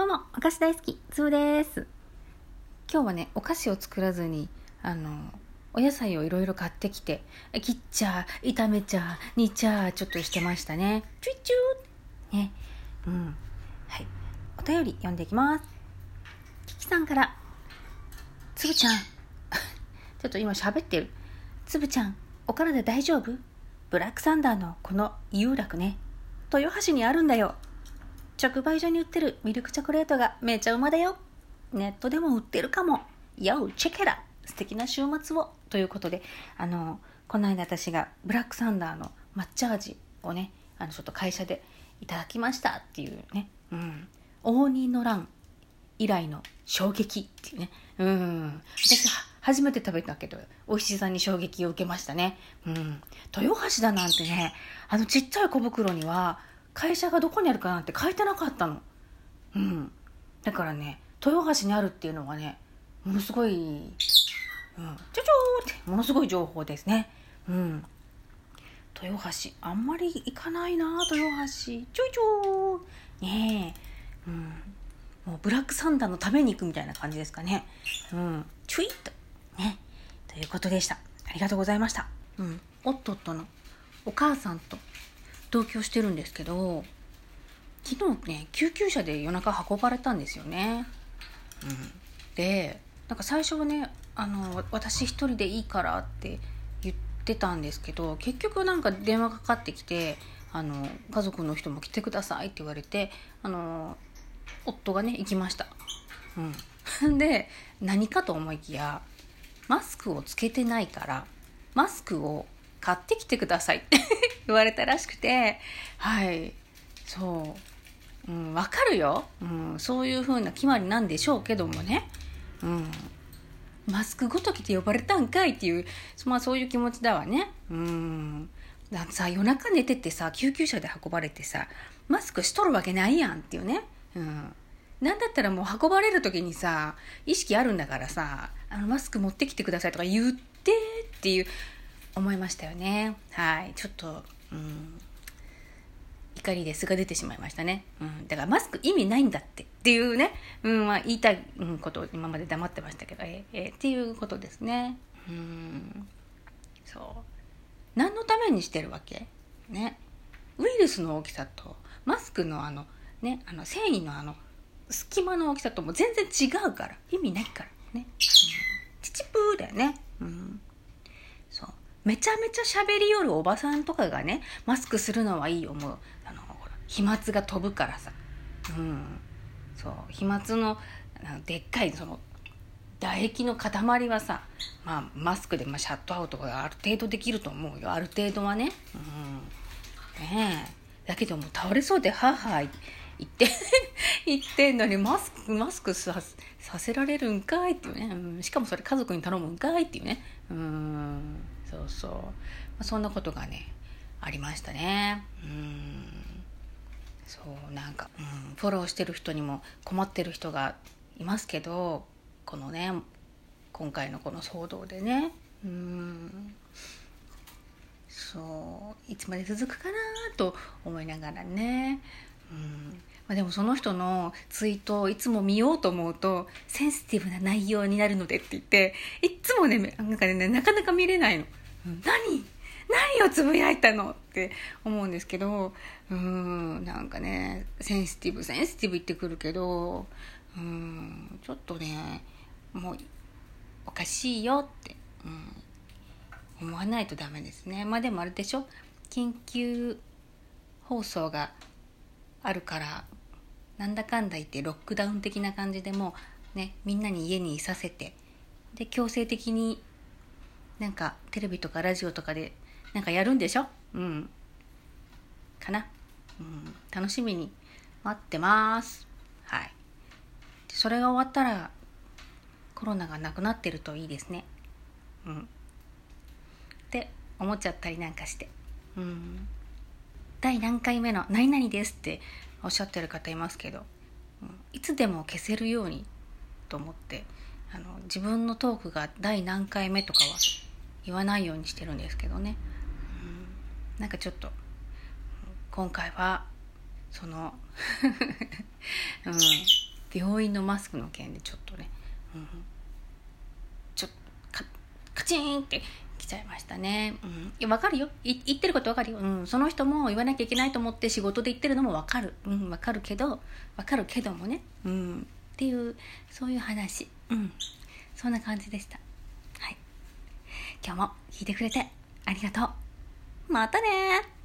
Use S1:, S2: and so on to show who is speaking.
S1: どうも、お菓子大好き、つぶです。今日はね、お菓子を作らずに、あの、お野菜をいろいろ買ってきて、切っちゃ、炒めちゃ、煮ちゃ、ちょっとしてましたね。チュイチューね。うん。はい。お便り読んでいきます。キキさんから、つぶちゃん。ちょっと今喋ってる。つぶちゃん、お体大丈夫？ブラックサンダーのこの有楽ね。豊橋にあるんだよ。直売所に売ってるミルクチョコレートがめちゃうまだよ。ネットでも売ってるかも。Yo, チェケラ素敵な週末をということで、あの、この間私がブラックサンダーの抹茶味をね、あの、ちょっと会社でいただきましたっていうね、うん。応仁の乱以来の衝撃っていうね。うん。私初めて食べたけど、美味しさに衝撃を受けましたね。うん。豊橋だなんてね、あのちっちゃい小袋には、会社がどこにあるかなんて書いてなかったの。うん。だからね、豊橋にあるっていうのはね、ものすごい、うん、ちょちょーって、ものすごい情報ですね。うん。豊橋、あんまり行かないな豊橋。ちょいちょー。ねえ。うん。もうブラックサンダーのために行くみたいな感じですかね。うん。チュイッと。ね。ということでした。ありがとうございました。うん。おっとっとのお母さんと同居してるんですけど、昨日ね、救急車で夜中運ばれたんですよね。うん。で、なんか最初はね、あの、私一人でいいからって言ってたんですけど、結局なんか電話かかってきて、あの、家族の人も来てくださいって言われて、あの、夫がね行きましたうん で何かと思いきやマスクをつけてないからマスクを買ってきてくださいって言われたらしくて。はい。そう、うん、分かるよ、うん、そういう風な決まりなんでしょうけどもね。うん。マスクごときて呼ばれたんかいっていうまあそういう気持ちだわね。うん。だってさ夜中寝ててさ救急車で運ばれてさマスクしとるわけないやんっていうね。うん。なんだったらもう運ばれる時にさ、意識あるんだからさ、あの、マスク持ってきてくださいとか言ってっていう、思いましたよね。はい。ちょっと、うん。怒りで素が出てしまいましたね。うん。だからマスク意味ないんだってっていうね、うん、まあ言いたい、ことを今まで黙ってましたけど、ええっていうことですね。うん。そう。何のためにしてるわけ？ね。ウイルスの大きさと、マスクのあの、ね、あの繊維のあの隙間の大きさとも全然違うから意味ないからね、うん、チチプーだよねうんめちゃめちゃ喋りよるおばさんとかがねマスクするのはいいよもう。あの飛沫が飛ぶからさ。うん。そう。飛沫のでっかいその唾液の塊はさ、まあ、マスクでまあシャットアウトがある程度できると思うよ。ある程度はね。うん。ねえ。だけども倒れそうではは言って 言ってんのにマスクマスクささせられるんかいっていうね、うん、しかもそれ家族に頼むんかいっていうね。うん。そうそう、まあ、そんなことがねありましたね。うん。そうなんか、うん、フォローしてる人にも困ってる人がいますけどこのね今回のこの騒動でね。うん。そういつまで続くかなと思いながらね、うん。まあ、でもその人のツイートをいつも見ようと思うとセンシティブな内容になるのでって言っていつもねなんかねなかなか見れないの、何？何をつぶやいたの？って思うんですけどうんなんかねセンシティブセンシティブ言ってくるけどうんちょっとねもうおかしいよって、うん、思わないとダメですね。まあでもあれでしょ？緊急放送があるからなんだかんだ言ってロックダウン的な感じでもねみんなに家にいさせてで強制的になんかテレビとかラジオとかでなんかやるんでしょ？うん。かな、うん、楽しみに待ってます。はい。それが終わったらコロナがなくなってるといいですね。うん。って思っちゃったりなんかして。うん。第何回目の何々ですっておっしゃってる方いますけど、うん、いつでも消せるようにと思ってあの自分のトークが第何回目とかは言わないようにしてるんですけどね、うん、なんかちょっと今回はその、うん、病院のマスクの件でちょっとね、うん、ちょっカカチンって来ちゃいましたね、うん、いや分かるよ。言ってること分かるよ、うん、その人も言わなきゃいけないと思って仕事で言ってるのも分かる、うん、分かるけど分かるけどもね、うん、っていうそういう話、うん、そんな感じでした。今日も聞いてくれてありがとう。またね